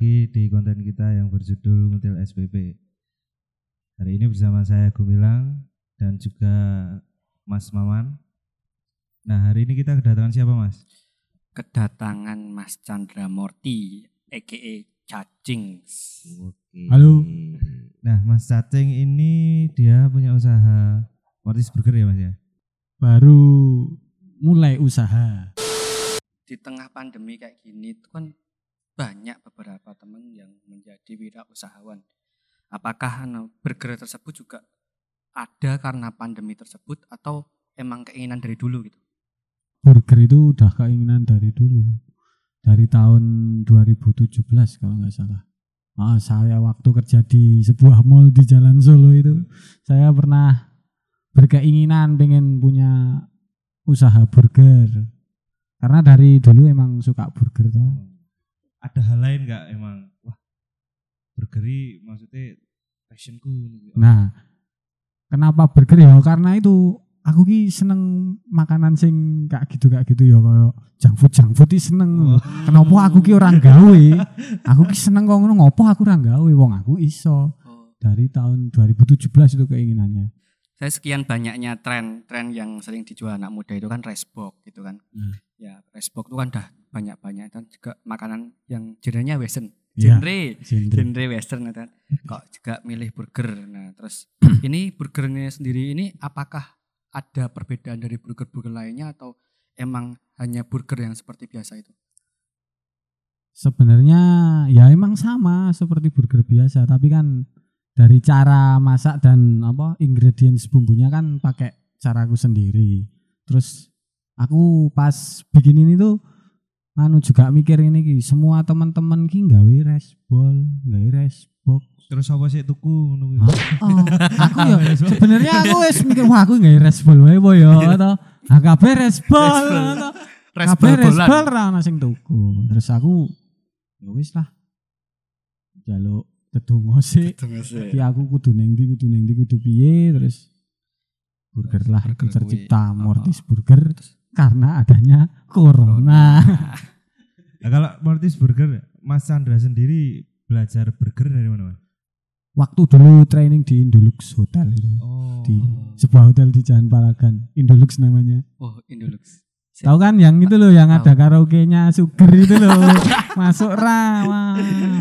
Lagi di konten kita yang berjudul Ngutil SPP. Hari ini bersama saya Gumilang dan juga Mas Maman. Nah, hari ini kita kedatangan siapa, Mas? kedatangan Mas Chandra Morti aka Cacing. Oke. Halo. Nah, Mas Cacing ini dia punya usaha Mortis Burger ya, Mas ya? Baru mulai usaha. Di tengah pandemi kayak gini itu kan banyak beberapa teman yang menjadi wirausahawan. Apakah anu, burger tersebut juga ada karena pandemi tersebut atau emang keinginan dari dulu gitu? Burger itu udah keinginan dari dulu. Dari tahun 2017 kalau nggak salah. Ah, saya waktu kerja di sebuah mall di Jalan Solo itu, saya pernah berkeinginan pengen punya usaha burger. Karena dari dulu emang suka burger tuh. Ada hal lain nggak emang? Wah, burgeri maksudnya passionku. Nah, kenapa burger ya? Karena itu aku ki seneng makanan sing kayak gitu kayak gitu ya kayak junk food junk food seneng. Oh. Kenapa aku ki orang gawe? Aku ki seneng kok ngono ngopo aku orang gawe wong aku iso. Oh, Dari tahun 2017 itu keinginannya. Saya sekian banyaknya tren-tren yang sering dijual anak muda itu kan racebox gitu kan. Hmm. Ya, racebox itu kan udah banyak-banyak dan juga makanan yang genrenya western. Iya. Genre Genre. genre western gitu kan. Kok juga milih burger. Nah, terus ini burgernya sendiri ini apakah ada perbedaan dari burger-burger lainnya atau emang hanya burger yang seperti biasa itu? Sebenarnya ya emang sama seperti burger biasa, tapi kan dari cara masak dan apa ingredients bumbunya kan pakai caraku sendiri. Terus aku pas bikin ini tuh anu juga mikir ini ki semua teman-teman ki gawe resbol, gawe resbox. Terus apa sih tuku ngono kuwi? Oh, aku ya sebenarnya aku wis mikir wah aku gawe resbol wae po ya atau nah kabeh resbol Resbol. atau Resbol kabeh resbol ra ono sing tuku. Terus aku ya wis lah. Jaluk dedonga sih. Iki aku kudu neng ndi kudu neng ndi kudu piye terus burger lah Burger kuwi. tercipta Oh. Mortis Burger karena adanya corona. Nah, kalau Mortis Burger, Mas Chandra sendiri belajar burger dari mana, Mas? Waktu dulu training di Indolux Hotel itu. Oh. Di sebuah hotel di Jalan Palagan, Indolux namanya. Oh, Indolux. Tahu kan yang itu loh yang ada karaoke-nya Suger itu loh. masuk ra, wah,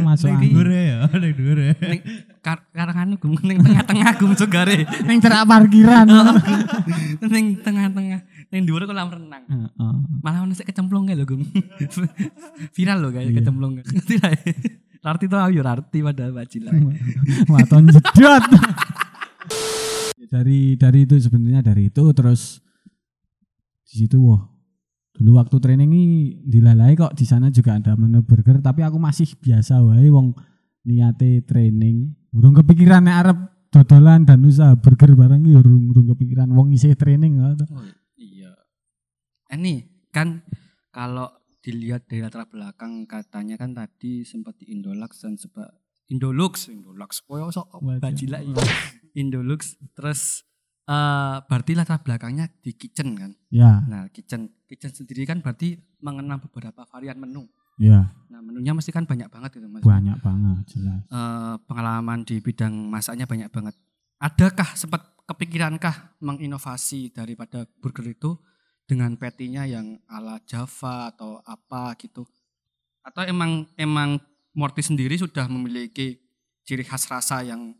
masuk Ning Ning angin. dhuwur ya, ning dhuwur ya. Ning kar karangan gum ning tengah-tengah gum sugare. Ning cerak parkiran. ning tengah-tengah. Ning dhuwur kolam renang. Heeh. Malah ono sik kecemplung lho gum. Viral loh kayak Iya. kecemplung. Tidak. Arti tuh ayo arti pada bacila. Waton jedot. dari dari itu sebenarnya dari itu terus di situ wah dulu waktu training ini dilalai kok di sana juga ada menu burger tapi aku masih biasa wae wong niate training urung kepikiran nek arep dodolan dan usaha burger bareng iki urung urung kepikiran wong isih training kok. Oh, iya. Ini kan kalau dilihat dari latar belakang katanya kan tadi sempat di Indolux dan sebab Indolux, Indolux, koyo sok Wajar. bajila iya. Indolux terus eh berarti latar belakangnya di kitchen kan. Ya, Nah, kitchen kitchen sendiri kan berarti mengenal beberapa varian menu. ya Nah, menunya mesti kan banyak banget gitu Mas. banyak banget jelas. Eh, pengalaman di bidang masaknya banyak banget. Adakah sempat kepikirankah menginovasi daripada burger itu dengan patty-nya yang ala Java atau apa gitu? Atau emang emang Morty sendiri sudah memiliki ciri khas rasa yang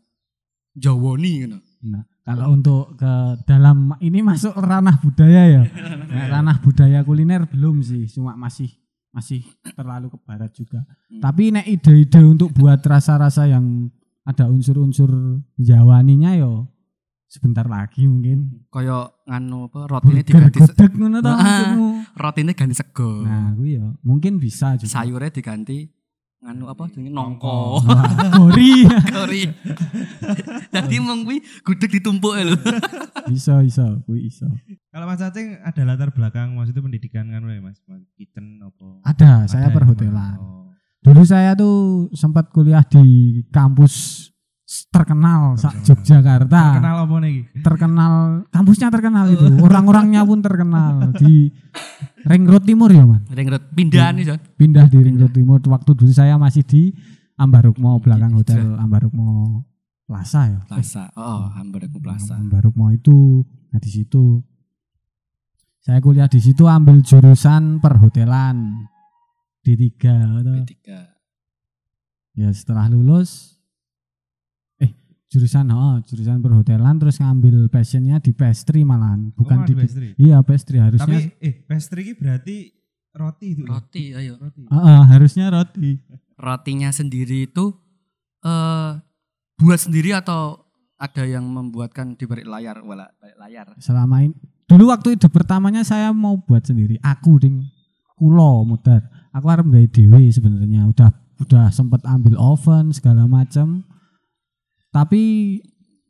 Jawoni gitu? Nah, kalau untuk ke dalam ini masuk ranah budaya ya. Nah, ranah budaya kuliner belum sih, cuma masih masih terlalu ke barat juga. Hmm. Tapi nek ide-ide untuk buat rasa-rasa yang ada unsur-unsur Jawaninya yo sebentar lagi mungkin. Koyo nganu apa rotine diganti gudeg ngono to Ah. maksudmu. rotine ganti sego. Nah, gue ya mungkin bisa juga. sayurnya diganti nganu apa jenenge Nongko. nongko. Wah, Gori. Kori. Jadi mong kuwi gudeg ditumpuk lho. bisa, bisa, gue bisa. Kalau Mas Cacing ada latar belakang maksudnya pendidikan kan ya, Mas? Kitchen apa? Ada, saya Ada ya, perhotelan. Oh. Dulu saya tuh sempat kuliah di kampus terkenal sak Terkenal. Yogyakarta. Kenal apa nih? terkenal kampusnya terkenal itu orang-orangnya pun terkenal di Ring Road Timur ya man Ring road pindahan nih, Jon. pindah di Ring Road Timur waktu dulu saya masih di Ambarukmo belakang hotel Ambarukmo Plaza ya Plaza. Oh, Hamburg Plaza. Ambarukmo itu nah di situ saya kuliah di situ ambil jurusan perhotelan D3 atau Ketiga. ya setelah lulus jurusan oh jurusan perhotelan terus ngambil passionnya di pastry malahan bukan Oh, di di pastry. iya pastry harusnya Tapi eh pastry ini berarti roti itu. loh. Roti, ayo. Roti. Ah, ah, harusnya roti Rotinya sendiri itu eh buat sendiri atau ada yang membuatkan di balik layar, wala balik layar. selama ini dulu waktu ide pertamanya saya mau buat sendiri aku ding kulo muter aku harus gawe dewe sebenarnya udah udah sempet ambil oven segala macam tapi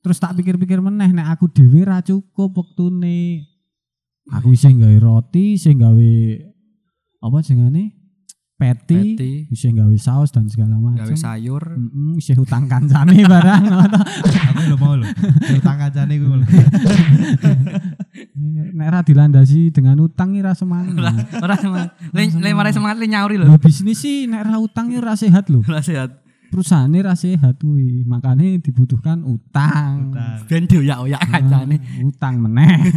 terus tak pikir-pikir meneh nek aku dewe ra cukup wektune aku isih gawe roti isih gawe apa jenenge patty, Patty, isih gawe saus dan segala macam gawe sayur. Mm-mm, isih utang kancane barang Aku lo mau lo. Utang kancane gue lho. nek ra dilandasi dengan utang ira semangat Ora semangat. Le le marai semangat le nyauri lho. Lho bisnis sih nek ra utang ya ra sehat lho. Ora sehat. Perusahaan ra sehat kuwi. Makanya dibutuhkan utang. Utang. Ben dioyak-oyak kancane. Ah, utang meneh.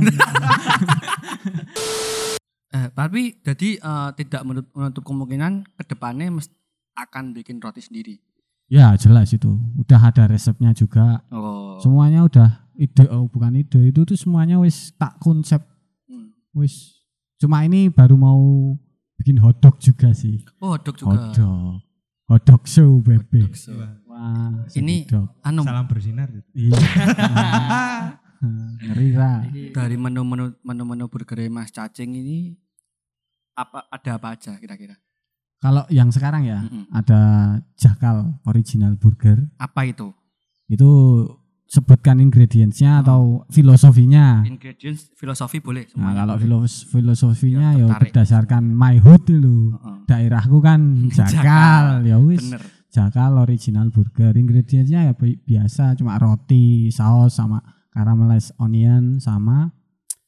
Eh, tapi jadi eh, tidak menutup, kemungkinan ke depannya mes- akan bikin roti sendiri. ya jelas itu. Udah ada resepnya juga. Oh. Semuanya udah ide oh bukan ide itu tuh semuanya wis tak konsep Hmm. wis. Cuma ini baru mau bikin hotdog juga sih. Oh, dok juga. Hotdog. Hotdog show bebek. Hotdog, so. Wah, Ini-. Anu Salam bersinar. gitu. Iya. Ngeri ra. dari menu-menu menu-menu burger Mas Cacing ini apa ada apa aja kira-kira? Kalau yang sekarang ya Mm-mm. ada Jakal original burger. Apa itu? Itu sebutkan ingredientsnya Oh. atau filosofinya. Ingredients filosofi boleh Nah, semuanya. kalau filos- filosofinya ya tertarik. berdasarkan my hood dulu. Heeh. Daerahku kan Jakal. Jakal, ya wis. Bener. Jakal original burger. Ingredientsnya ya bi- biasa cuma roti, saus sama caramelized onion sama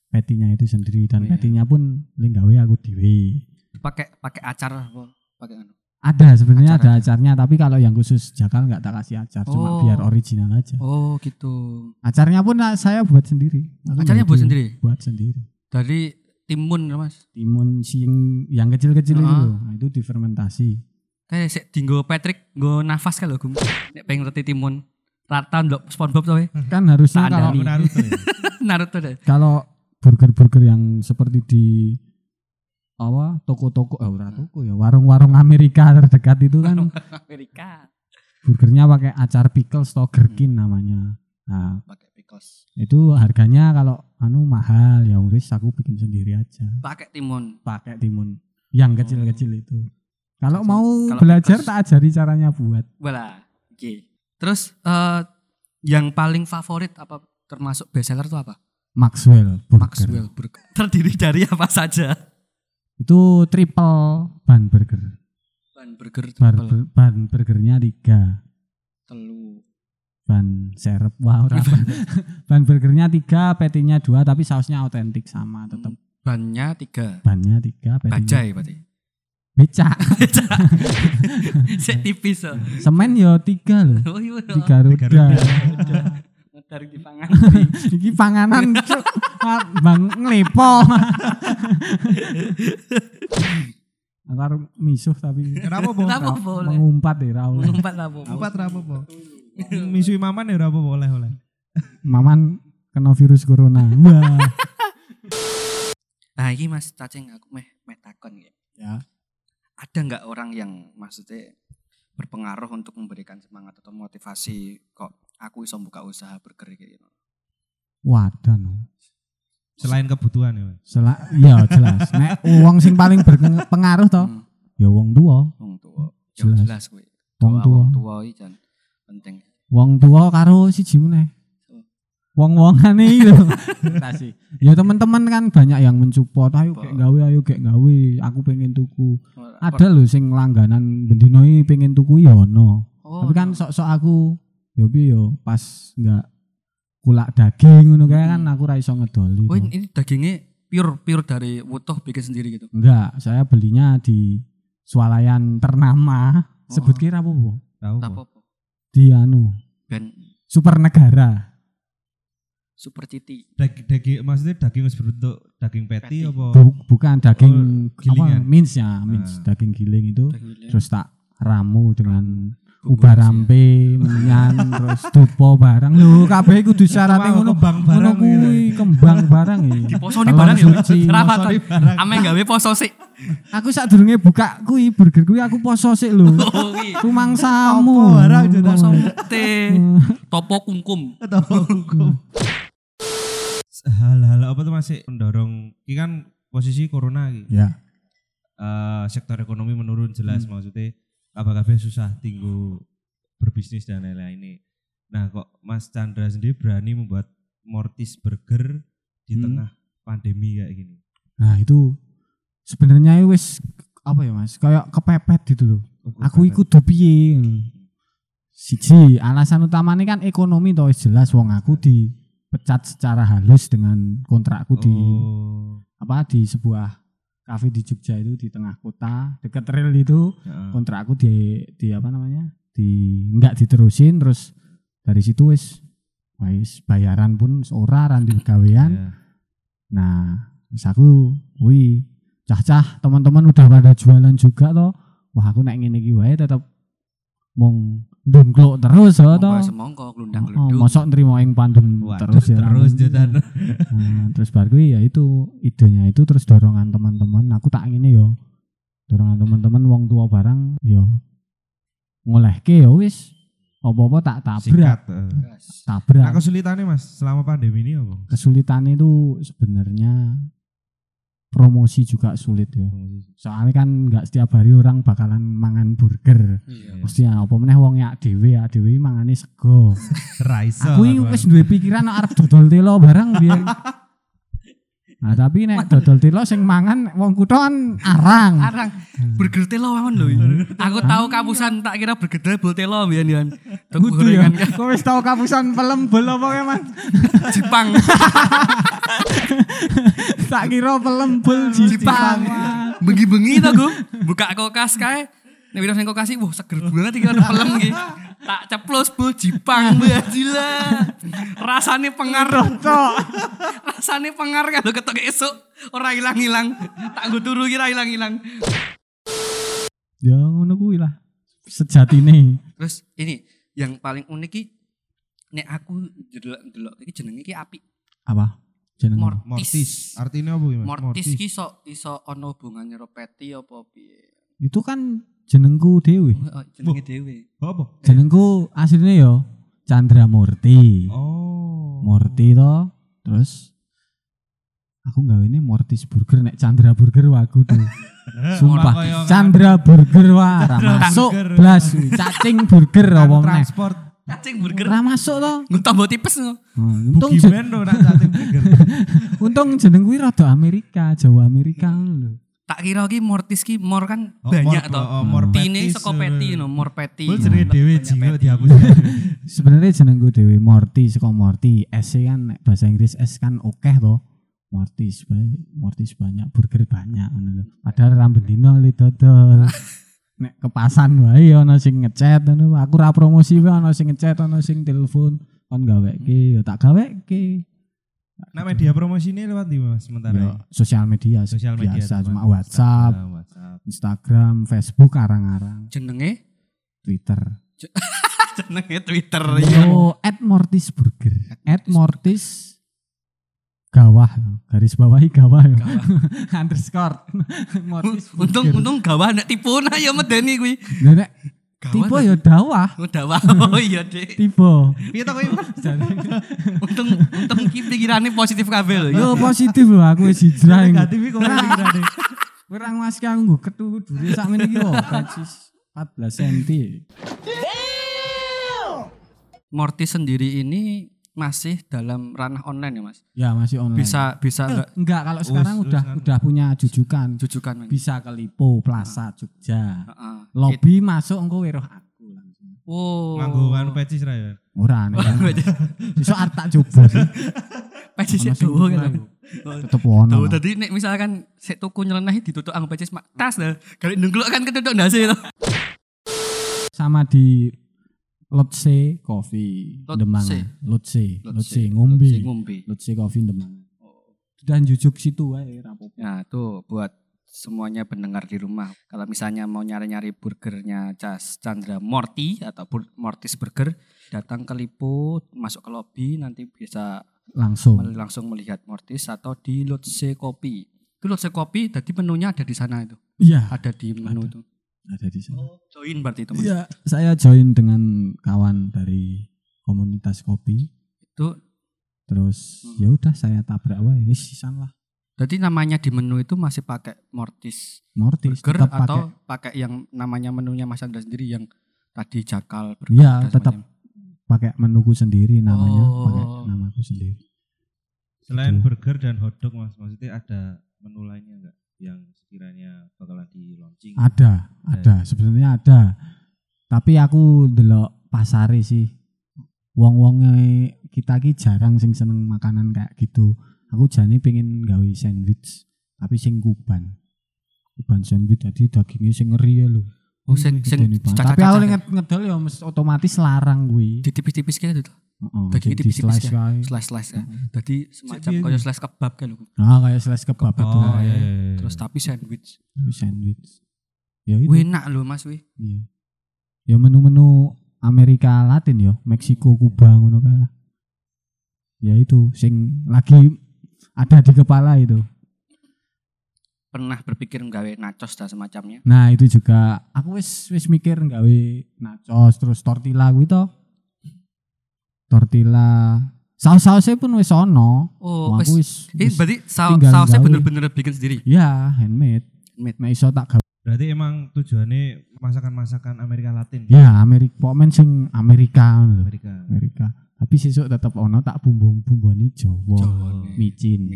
patty-nya itu sendiri dan Oh, iya. patty-nya pun linggawe aku dhewe. Pakai pakai acar apa? Pakai anu. Ada sebenarnya Acar ada acarnya tapi kalau yang khusus Jakal nggak tak kasih acar cuma Oh. biar original aja. Oh, gitu. Acarnya pun saya buat sendiri. Aku Acarnya buat sendiri. Buat sendiri. Dari timun Mas. Timun sing yang kecil-kecil itu Ah. Nah, itu difermentasi. Kayak sik dinggo Patrick nggo nafas lho, Gum. Nek pengen roti timun. Rata ndok SpongeBob to we. Kan harusnya kalau Naruto ya. Naruto deh. kalau burger-burger yang seperti di apa toko-toko eh ora toko ya warung-warung Amerika terdekat itu kan Amerika. burgernya pakai acar pickles atau gherkin namanya. Nah, Pakai pickles. itu harganya kalau anu mahal ya wis aku bikin sendiri aja. Pakai timun. pakai timun yang kecil-kecil itu. Kalau mau Kalau belajar pickles- tak ajari caranya buat. Wala. Oke. Terus eh yang paling favorit apa termasuk bestseller itu apa? Maxwell burger. Maxwell Burger. Terdiri dari apa saja? Itu triple ban burger. Ban burger Bar, triple ban burgernya tiga. telu. Ban serep. Wah, ora ban. ban burgernya tiga, patty-nya dua, tapi sausnya autentik sama tetap. Bannya tiga. Bannya tiga. Bajai berarti. Becak. Sik tipis so. Semen yo tiga loh. Oh iya. Tiga Tiga roda. Dari di pangan. Iki panganan bang nglepo. Aku misuh tapi Kenapa po? Kenapa boleh? mengumpat ya Raul. Empat apa? Empat rapo po? Misui maman ya rapo boleh oleh. Maman kena virus corona. Wah. Nah, ini Mas Cacing aku meh meh takon ya. Ya. Ada nggak orang yang maksudnya berpengaruh untuk memberikan semangat atau motivasi kok aku bisa buka usaha burger kayak gitu. Wadan. Selain kebutuhan ya. Mas. Sela iya jelas. Nek wong sing paling berpengaruh to Hmm, ya wong tua. wong tua. Ya Jelas. jelas kuwi. Wong tua. Wong tua iki jan penting. Wong tua karo siji meneh. Wong-wongan iki lho. Kasih. Ya teman-teman kan banyak yang mensupport, ayo kayak gawe, ayo kayak gawe, aku pengen tuku. Ada loh sing langganan bendino iki pengen tuku ya ono. Oh, Tapi kan sok-sok aku yo piye yo pas enggak kulak daging ngono kae kan aku ra iso ngedoli. Oh ini, dagingnya pure pure dari wutuh bikin sendiri gitu. Enggak, saya belinya di swalayan ternama. Sebut Oh. kira apa, Bu? Tahu. Di anu, Ben Super Negara. super citi. Daging, daging maksudnya daging wis berbentuk daging patty Patty. apa? Bu- bukan daging Oh, gilingan. apa mince ya, mince Ah. daging giling itu. Dagingnya. Terus tak ramu dengan ubah ya. rampe, menyan, terus dupo barang. Lho, kabeh kudu syaratnya ngono. kembang barang gitu. kuwi kembang barang iki. Barang ya. suci. Rapatan. Posoni barang. Ame gawe poso sik. Aku sak durunge buka kuwi burger kuwi aku poso sik lho. Oh iki. Rumangsamu. Barang? Poso mute. Topo kungkum. Atau hukum. Hal-hal apa tuh masih mendorong ini kan posisi corona iki. Ya. Eh, sektor ekonomi menurun jelas Hmm. maksudnya kabeh-kabeh susah tinggu berbisnis dan lain-lain ini. Nah, kok Mas Chandra sendiri berani membuat Mortis Burger di Hmm. tengah pandemi kayak gini. Nah, itu sebenarnya wis apa ya Mas? Kayak kepepet gitu loh. Aku ikut piye. Siji, alasan utamanya kan ekonomi toh jelas wong aku dipecat secara halus dengan kontrakku di Oh, apa di sebuah kafe di Jogja itu di tengah kota dekat rel itu heeh. kontrakku di di apa namanya di enggak diterusin terus dari situ wis wis bayaran pun ora ora di gawean Ya. nah terus aku wih cah-cah teman-teman udah pada jualan juga toh wah aku nek ngene iki wae tetep mong ndungkluk terus oh, toh Monggo semongko glundang Oh, glundung. mosok nrimo ing pandem Waduh, terus ya terus Nah, Jodan. Nah, terus baru kuwi ya itu idenya itu terus dorongan teman-teman aku tak ngene yo dorongan teman-teman wong tua barang yo ngolehke ya wis apa-apa tak tabrak Sikat. eh. Nah, tabrak kesulitannya Mas selama pandemi ini apa? kesulitan itu sebenarnya promosi juga sulit ya soalnya kan nggak setiap hari orang bakalan mangan burger Iya. mesti ya apa meneh wong ya dhewe ya dhewe mangane sego Raiso. aku iki wis duwe pikiran arep dodol telo barang biyen Nah, tapi nek dodol telo sing mangan wong kutho kan arang. Arang burger telo mawon lho. Aku tahu kapusan tak kira burger telo bol telo mbiyen. Tuku Kudu ya. gorengan kan Kok wis tau kapusan pelembel apa ya, Mas? Jepang. tak kira pelembel Jepang. Mas. Bengi-bengi to, Gu. Buka kulkas kae. Nek wis ning kulkas iki, wah seger banget iki ada pelem iki. Tak ceplos bu Jepang bu gila. Rasane pengar. Rasane pengar kalau ketok esuk ora ilang-ilang. Tak nggo turu kira ilang-ilang. Ya ngono kuwi lah. Sejatine. Terus ini yang paling unik iki nek aku delok-delok iki jenenge iki apik. Apa? Jeneng Mortis. Mortis. Artinya apa gimana? Mortis ki iso iso ana hubungannya karo peti apa piye. Itu kan jenengku dhewe. Oh, jenenge dhewe. Apa? Jenengku aslinya yo Chandra Murti. Oh. Morti to. Terus aku gawe ini Mortis Burger nek Chandra Burger wagu tuh. Sumpah. Chandra Burger wah masuk blas cacing burger apa meneh. transport. Cacing burger. Ra masuk to. Tambah tipes no. Hmm, untung je- Bugiman tuh nak cacing burger. untung jeneng kuwi rada Amerika, Jawa Amerika ngono lho. Tak kira ki mortis ki mor kan Oh, banyak to. oh, mor Tine saka peti no, mor peti. Gue jenenge dhewe jingo dihapus. Sebenarnya jenengku dhewe Morty saka Morty. S e kan nek bahasa Inggris S kan okeh to. Mortis bae, Mortis banyak, burger banyak ngono lho. Padahal ra bendino le dodol. nek kepasan wae ana sing ngechat ngono. Aku ra promosi wae ana sing ngechat, ana sing telepon kon gaweke ya tak gaweke. Nah media promosi ini lewat di mas sementara. Ya, sosial media, Sosial media biasa cuma WhatsApp, Instagram, WhatsApp. Instagram, Facebook arang-arang, Jenenge Twitter. jenenge Twitter ya. Yo, at Mortis Burger. At Mortis Gawah, garis bawahi gawah ya. Underscore. Mortis Untung untung gawah nek tipuna ya medeni kuwi. Nek Gawah tipe ya dawah, Udah wah. Oh iya, Dik. tipe. Piye to kowe? Untung untung ki pikirane positif kabeh lho. Yo positif loh aku wis hijrah. Negatif kok pikirane. Ora mas ki aku nggo ketu dure sak meneh iki yo persis 14 cm. Mortis sendiri ini masih dalam ranah online ya, Mas. Ya masih online. Bisa bisa enggak Enggak kalau sekarang Us- udah us- udah punya jujukan. jujukan, Mas? Bisa ke Lipo, Plaza, Jogja. Heeh. Lobby masuk engko weruh aku langsung. Oh. Nganggo kan pecis ra ya. Ora nek. Iso arep tak coba sih. Pecis Ono sik dowo kan. Tetep ono. Tuh, lah. tadi nek misalkan sik tuku nyeleneh ditutuk anggo pecis mak tas dah. Kali nunggluk kan ketutuk ndase to. Sama di Lotse Coffee Lotse. Demangan. Lotse, Lotse Lotse, ngombe. Lotse ngombe. Lotse Coffee Demangan. Dan jujuk situ wae rapopo. Nah, tuh buat semuanya pendengar di rumah. Kalau misalnya mau nyari-nyari burgernya Cas Chandra Morty atau Bur- Mortis Burger, datang ke Lipo, masuk ke lobby, nanti bisa Langsung. mel- langsung melihat Mortis atau di Lotse Kopi. Itu Lotse Kopi, tadi menunya ada di sana itu. Iya, Ada di menu itu. Ada di sana. Join berarti itu mas. Iya, saya join dengan kawan dari komunitas kopi. Itu Terus Hmm. ya udah saya tabrak wae, wis sisan lah. Jadi namanya di menu itu masih pakai Mortis Mortis Burger tetap atau pakai. pakai yang namanya menunya Mas Andra sendiri yang tadi Jakal Burger Iya, tetap semacam. pakai menuku sendiri namanya, Oh. pakai namaku sendiri. Selain Gitu. burger dan hotdog mas, maksudnya ada menu lainnya enggak yang sekiranya bakalan di launching? Ada, ada, sebenarnya ada. Tapi aku delok pasare sih. Wong-wonge kita ki jarang sing seneng makanan kayak gitu. Aku jane pengen gawe sandwich, tapi sing kuban. Kuban sandwich tadi dagingnya sing ngeri ya lho. Oh, sing sing Tapi aku inget ngedol ya otomatis larang kuwi. ditipis-tipis kayak gitu. Heeh, dagingnya tipis-tipis slice ya? kae. Slice-slice ya. Jadi semacam kayak slice kebab kayak lho. Ah, kayak slice kebab itu. Oh iya, iya, iya. Terus tapi sandwich. Tapi sandwich. Ya itu. Wih, enak loh Mas wih. Iya. Ya menu-menu Amerika Latin ya, Meksiko, Kuba ngono kae lah. Ya itu sing lagi ada di kepala itu. Pernah berpikir nggawe nachos dan semacamnya. Nah, itu juga aku wis wis mikir gawe nachos terus tortilla kuwi to. Tortilla saus-sausnya pun wis ono. Oh, wis. wis, Eh, berarti saus sausnya bener-bener bikin sendiri. ya handmade. Handmade. Nah, iso tak gawe. Berarti emang tujuannya masakan-masakan Amerika Latin. Ya, Amerika pokoknya sing Amerika. Amerika. Amerika. Tapi sesuk tetep ono tak bumbu-bumboni Jawa. Jawane. Micin.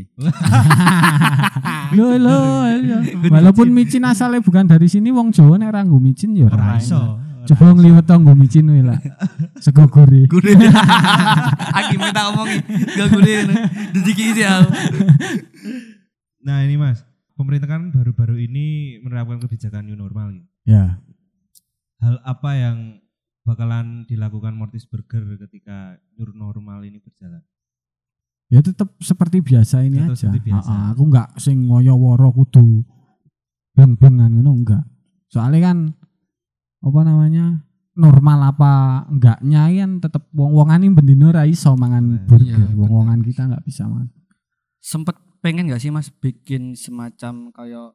Lho lho. lho. Walaupun micin asalnya bukan dari sini wong Jawa nek ora nggo micin ya ora Ora iso. Coba ngliwet to nggo micin wae lah. Sego gurih. Gure. Aki minta ngomongi. Gak gure. Didiki sih aku. Nah ini mas, pemerintah kan baru-baru ini menerapkan kebijakan new normal. gitu. Ya. Hal apa yang bakalan dilakukan Mortis Burger ketika new normal ini berjalan? Ya tetep seperti biasa ini Tetep aja. seperti biasa. Aku enggak sing ngoyo-woro kudu beng-bengan ngono enggak. Soalnya kan apa namanya? normal apa enggaknya kan tetep wong-wongan ini bendino ra iso mangan Iya, burger. bener. Wong-wongan kita enggak bisa mangan. Sempet pengen gak sih Mas bikin semacam kayak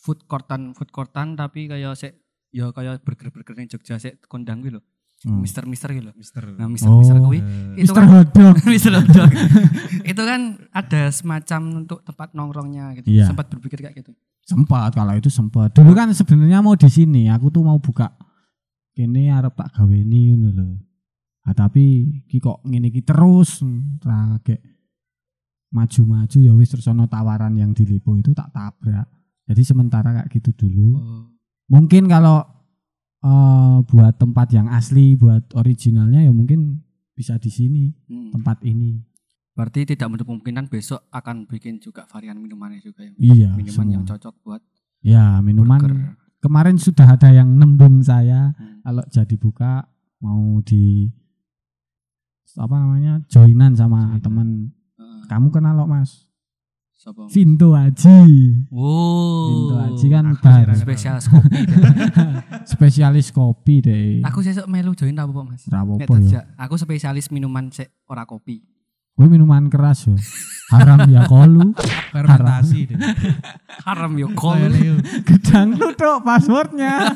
food courtan food courtan tapi kayak sik ya kayak burger-burger ning Jogja sik kondang kuwi lho. Hmm. Mister-mister gitu loh. Mister. Nah, mister-mister Oh. kuwi Eh, itu Mister kan Hotdog. Mister Hotdog. itu kan ada semacam untuk tempat nongkrongnya gitu. Iya. Sempat berpikir kayak gitu. Sempat kalau itu sempat. Dulu kan sebenarnya mau di sini, aku tuh mau buka kene arep tak gaweni ngono lho. Ah tapi ki kok ngene iki terus kayak maju-maju ya wis terus ono tawaran yang di Lipo itu tak tabrak. Jadi sementara kayak gitu dulu. Oh. Mungkin kalau eh, buat tempat yang asli, buat originalnya ya mungkin bisa di sini Hmm. tempat ini. Berarti tidak menutup kemungkinan besok akan bikin juga varian minumannya juga yang Iya, minuman yang semua. cocok buat Ya, minuman burger. kemarin sudah ada yang nembung saya Hmm. kalau jadi buka mau di apa namanya joinan sama Joinan. teman Heeh. kamu kenal lo mas Sopo? Vinto Aji Wow. Vinto Aji kan bar sih spesial kopi. spesialis kopi deh aku sesuk melu join apa Mas? rapopo ya aku spesialis minuman sik ora kopi. Kuwi minuman keras ya haram ya kolu fermentasi deh. Haram yo kol. iya, Leo. gedang lu dok passwordnya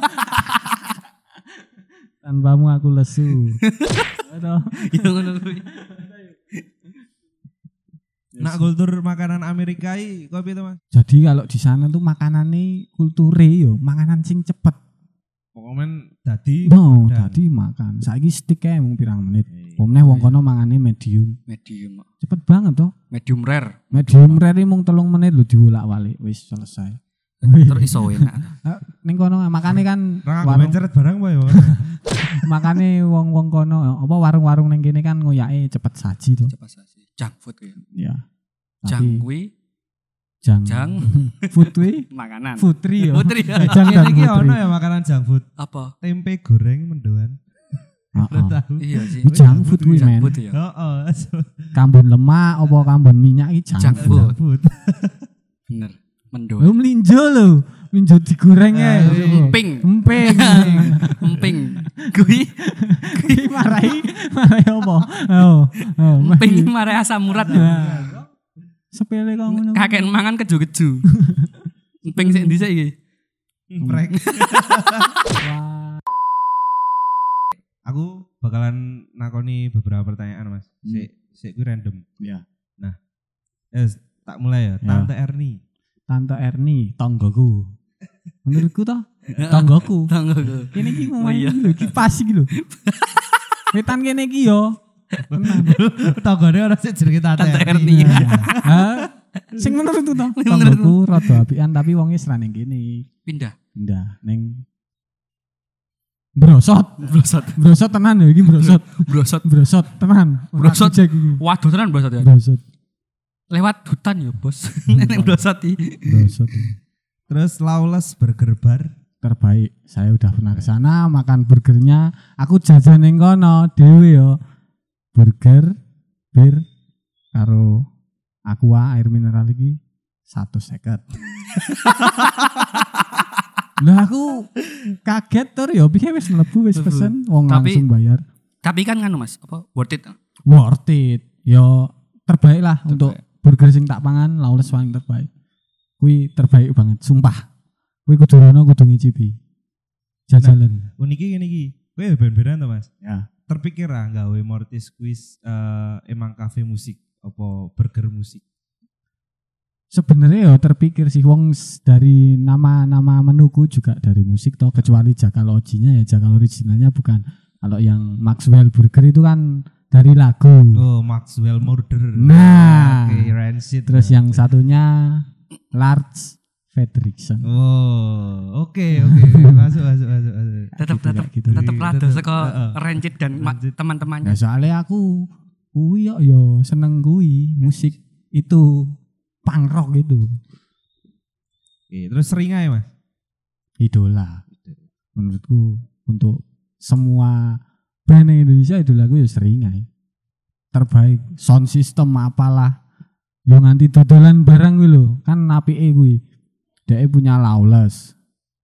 tanpamu aku lesu. Yo ngono kuwi. Nak kultur makanan Amerika i kopi itu mas. jadi kalau di sana tuh makanan nih kulture yo makanan sing cepet Pokoknya tadi. No, tadi makan. Saiki stick mung pirang menit. Eh, Omneh wong kono mangane medium. Medium. Cepet banget toh. Medium rare. Medium rare mung telung menit lho diwolak-walik wis selesai. Terus iso enak. Ning kono makane kan warung menceret barang apa ya? makane wong-wong kono apa warung-warung ning kene kan ngoyake cepet saji to. Cepat saja. Junk food ya. Ya. Junk kuwi jang jang food kuwi makanan. putri ya. Putri ya. Jang dan putri. ono ya makanan junk food. Apa? Tempe goreng mendoan. Heeh. tahu? Iya sih. Kuwi junk food kuwi men. food ya. Heeh. Kambun lemak apa kambun minyak iki junk Junk food. Bener. Lu Mendoan. melinjo lho. Melinjo digoreng ya. Emping. Emping. Emping. Kuwi Iki marahi marahi apa? Oh. Oh. emping mare asam urat. Ya. Nah. Sepele kok ngono. Kakek mangan keju-keju. Emping sik ndi sik iki? Prek. Wah. Aku bakalan nakoni beberapa pertanyaan, Mas. Hmm. Sik sik kuwi random. Ya. Eh, tak mulai ya. Ya. Tante Erni. Tante Erni, tonggoku. Menurutku toh, tonggoku. Tanggoku. Kene iki Oh iya. iki lho, iki pas iki lho. Wetan kene iki yo. Tenang. Tanggane ora sik jenenge Tante, Erni. Hah? Sing menurutku toh, Sing menurutmu. tonggoku rada apian tapi wonge serane kene. Pindah. Pindah ning Brosot, Brosot. brosot tenan ya iki brosot. Brosot. Brosot tenan. Brosot. Waduh tenan brosot ya. Brosot. Lewat hutan ya, Bos. Nek brosot iki. Brosot. Terus Lawless Burger Bar. terbaik. Saya udah pernah ke sana makan burgernya. Aku jajan ning kono dhewe yo. Burger, bir, karo aqua air mineral iki satu seket. Lah aku kaget tur yo piye wis mlebu wis pesen wong Tapi- langsung bayar. Tapi kan kan Mas, apa worth it? Worth it. Yo terbaik lah Terbaik. untuk burger sing tak pangan lawless paling terbaik. Kui terbaik banget, sumpah. Kui kudu rono kudu ngicipi. Jajalan. Uniki ngene iki. Kowe ben-benan to, Mas? Ya. Terpikir ah gawe Mortis quiz eh, emang kafe musik apa burger musik? Sebenarnya ya terpikir sih wong dari nama-nama menuku juga dari musik toh kecuali jakal ojinya ya jakal originalnya bukan. Kalau yang Maxwell Burger itu kan dari lagu. Oh, Maxwell Murder. Nah. Rancid. Terus yang satunya Large Fredrickson. Oh, oke oke masuk masuk masuk masuk. Tetap Gitu, tetap gitu. tetap rada saka heeh. Rancid dan teman-temannya. Nah, soalnya aku kuwi yo yo seneng kuwi musik itu punk rock gitu. Oke, terus sering aja mas. Idola. Menurutku untuk semua band yang Indonesia idolaku ya sering aja. Terbaik sound system apalah. Yo nganti dodolan barang kuwi lho, kan apike kuwi. Dia punya Lawless.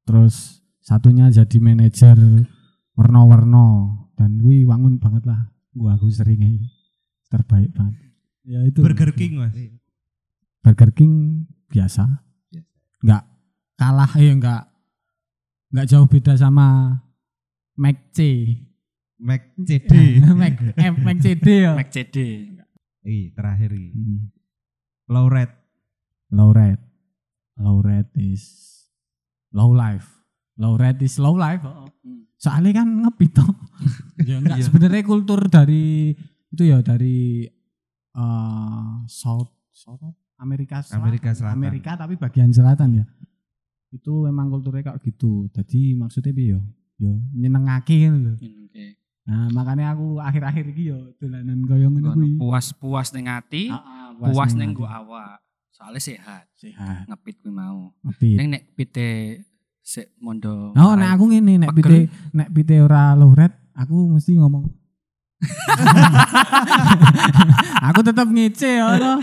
Terus satunya jadi manajer warna-warna dan kuwi wangun banget lah. Gua aku sering aja. Terbaik banget. Ya itu. Burger King mas. Burger King biasa. Biasa. Enggak kalah ya enggak enggak jauh beda sama McC. Mac CD. Mac M Mac CD ya. Mac CD. Ih, terakhir ini. Hmm. Low red. Low rate. Low rate is low life. Low rate is low life. oh. Hmm. Soalnya kan ngepit toh. ya enggak Iya. sebenarnya kultur dari itu ya dari eh South South Amerika Selatan. Amerika Selatan. Amerika tapi bagian selatan ya. Itu memang kulturnya kayak gitu. Jadi maksudnya piye yo? Yo nyenengake ngono lho. Oke. Nah, makanya aku akhir-akhir iki yo dolanan koyo ngono kuwi. Puas-puas ning ati, Ah, ah, puas ning ning awak. Soalnya sehat, sehat. ngepit kuwi mau. Ngepit. Ning nek pite sik mondo. Oh, nek aku ngene nek pite nek pite ora aku mesti ngomong. aku tetap ngece ya toh.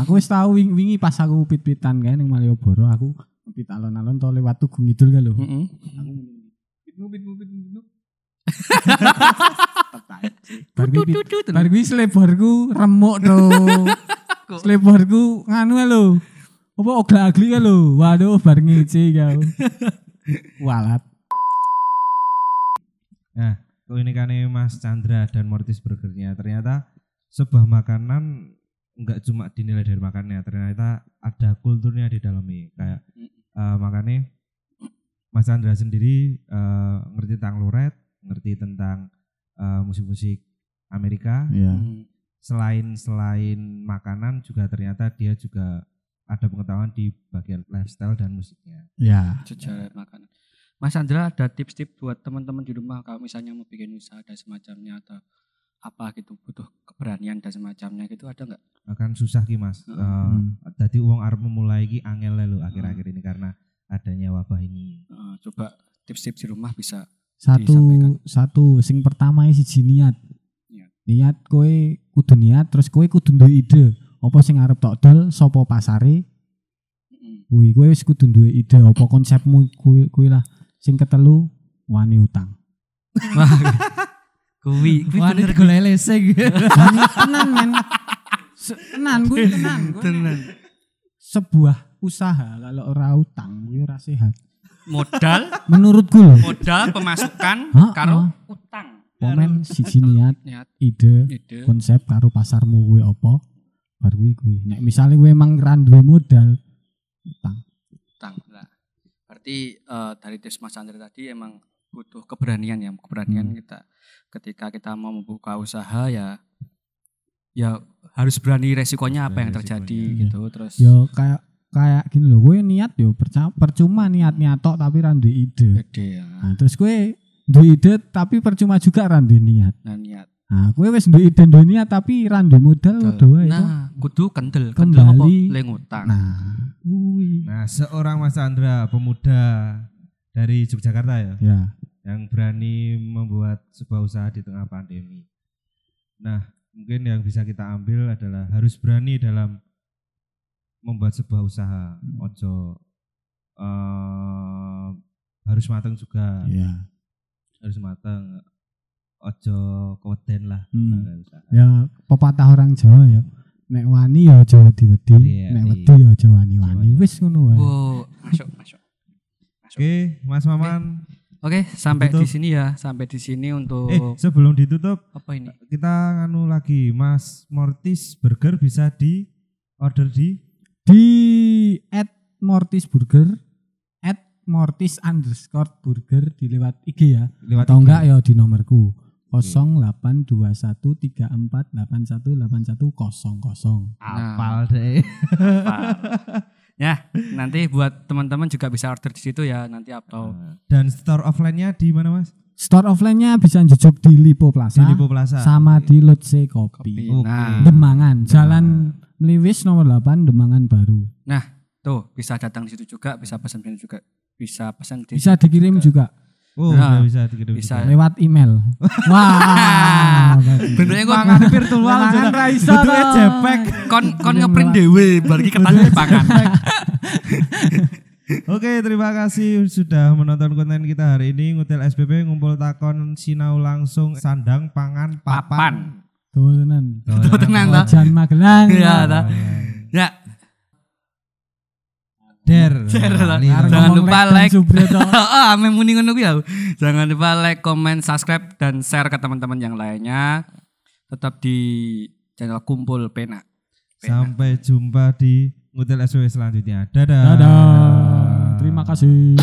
Aku wis tau wing- wingi pas aku pit-pitan kae ning Malioboro, aku pit alon-alon to lewat Tugu Ngidul kan lho. Aku pitmu pitmu pitmu pitmu. Bar kuwi selebarku remuk to. selebarku nganu ae lho. Apa ogla-agli kan lho. Waduh bar ngece kau. Walat. Nah, keunikannya Mas Chandra dan Mortis Burgernya ternyata sebuah makanan nggak cuma dinilai dari makannya, ternyata ada kulturnya di dalamnya. Kayak eh, makanya Mas Chandra sendiri eh, ngerti tentang loret, ngerti tentang eh, musik-musik Amerika. Iya. Hmm. Selain selain makanan juga ternyata dia juga ada pengetahuan di bagian lifestyle dan musiknya. Ya. sejarah makanan. Mas Andra ada tips-tips buat teman-teman di rumah kalau misalnya mau bikin usaha dan semacamnya atau apa gitu butuh keberanian dan semacamnya gitu ada nggak? Akan susah ki Mas. Eh, Hmm. Jadi uang arep memulai ki angel lho akhir-akhir ini karena adanya wabah ini. Eh, coba tips-tips di rumah bisa Satu Disampaikan. satu sing pertama siji niat. Niat. Niat kowe kudu niat terus kowe kudu duwe ide. Apa sing arep tok dol, sapa pasare, kuwi kowe wis kudu duwe ide apa konsepmu kuwi kuwi lah. Sing ketelu wani utang. Kuwi kuwi bener golek leseng. Wani tenan men. Tenan kuwi tenan. Tenan. Sebuah usaha kalau ora utang kuwi ora sehat. Modal, Menurutku modal pemasukan karo utang. Komen siji niat, Niat ide, ide. konsep karo pasarmu kuwi apa? Baru kuwi kuwi. Nek misale kowe emang ra duwe modal utang. utang. Nah, berarti eh, dari tips Mas Andra tadi emang butuh keberanian ya, keberanian Hmm. kita ketika kita mau membuka usaha ya ya harus berani resikonya apa yang Resikonya, terjadi iya. gitu terus Yo kayak kayak gini loh, kowe niat yo perca- percuma niat-niat tok tapi ra duwe ide. gede ya Nah, terus kowe duwe ide tapi percuma juga ra duwe niat. nah, niat Nah, kowe wis duwe ide duwe niat tapi ra duwe modal Betul. doa itu. nah kudu kendel kendel apa Kembali. le ngutang Nah, kuwi. Nah, seorang Mas Andra pemuda dari Yogyakarta ya Ya. yang berani membuat sebuah usaha di tengah pandemi. Nah, mungkin yang bisa kita ambil adalah harus berani dalam membuat sebuah usaha. Ojo eh, harus matang juga, Ya. harus matang. Ojo keweden lah. Hmm. Nah, usaha. Ya pepatah orang Jawa ya. Nek wani ya aja wedi-wedi, Iya, nek iya. wedi ya aja wani-wani. Wis ngono wae. masuk masuk Oke, Mas Maman. oke sampai Ditutup. di sini ya sampai di sini untuk Eh, sebelum ditutup apa ini kita nganu lagi Mas Mortis Burger bisa di order di Di at Mortis Burger at Mortis underscore burger di lewat IG ya. lewat Atau IG. enggak ya di nomorku 082134818100. Nah. Apal deh. ya nanti buat teman-teman juga bisa order di situ ya nanti atau Dan store offline-nya di mana Mas? Store offline-nya bisa jujuk di Lipo Plaza, Di Lipo Plaza. sama di Lotse Kopi. kopi. Oke. Nah, Demangan, Jalan Meliwis nomor 8 Demangan Baru. tuh bisa datang di situ juga, bisa pesan di situ juga, bisa pesan di Bisa dikirim juga Oh, Nah, bisa dikirim bisa. juga. lewat email. Wah. Bentuknya kok Mangan virtual Mangan juga. ra iso Bentuknya jepek. kon kon ngeprint dewe, balik kertas dipangan. Oke, terima kasih sudah menonton konten kita hari ini. Ngutil SPP ngumpul takon sinau langsung sandang pangan papan. Papan. Tuh tenan. Tuh tenan toh. Wajan Magelang. Iya, toh. Ya, Der. Der, toh. Lali, Arep toh. Jangan lupa like. Oh, ame muni ngono kuwi ya. Jangan lupa like, comment, subscribe dan share ke teman-teman yang lainnya. Tetap di channel Kumpul Pena. Pena. Sampai jumpa di Ngutil SPP selanjutnya. Dadah. Dadah. Terima kasih.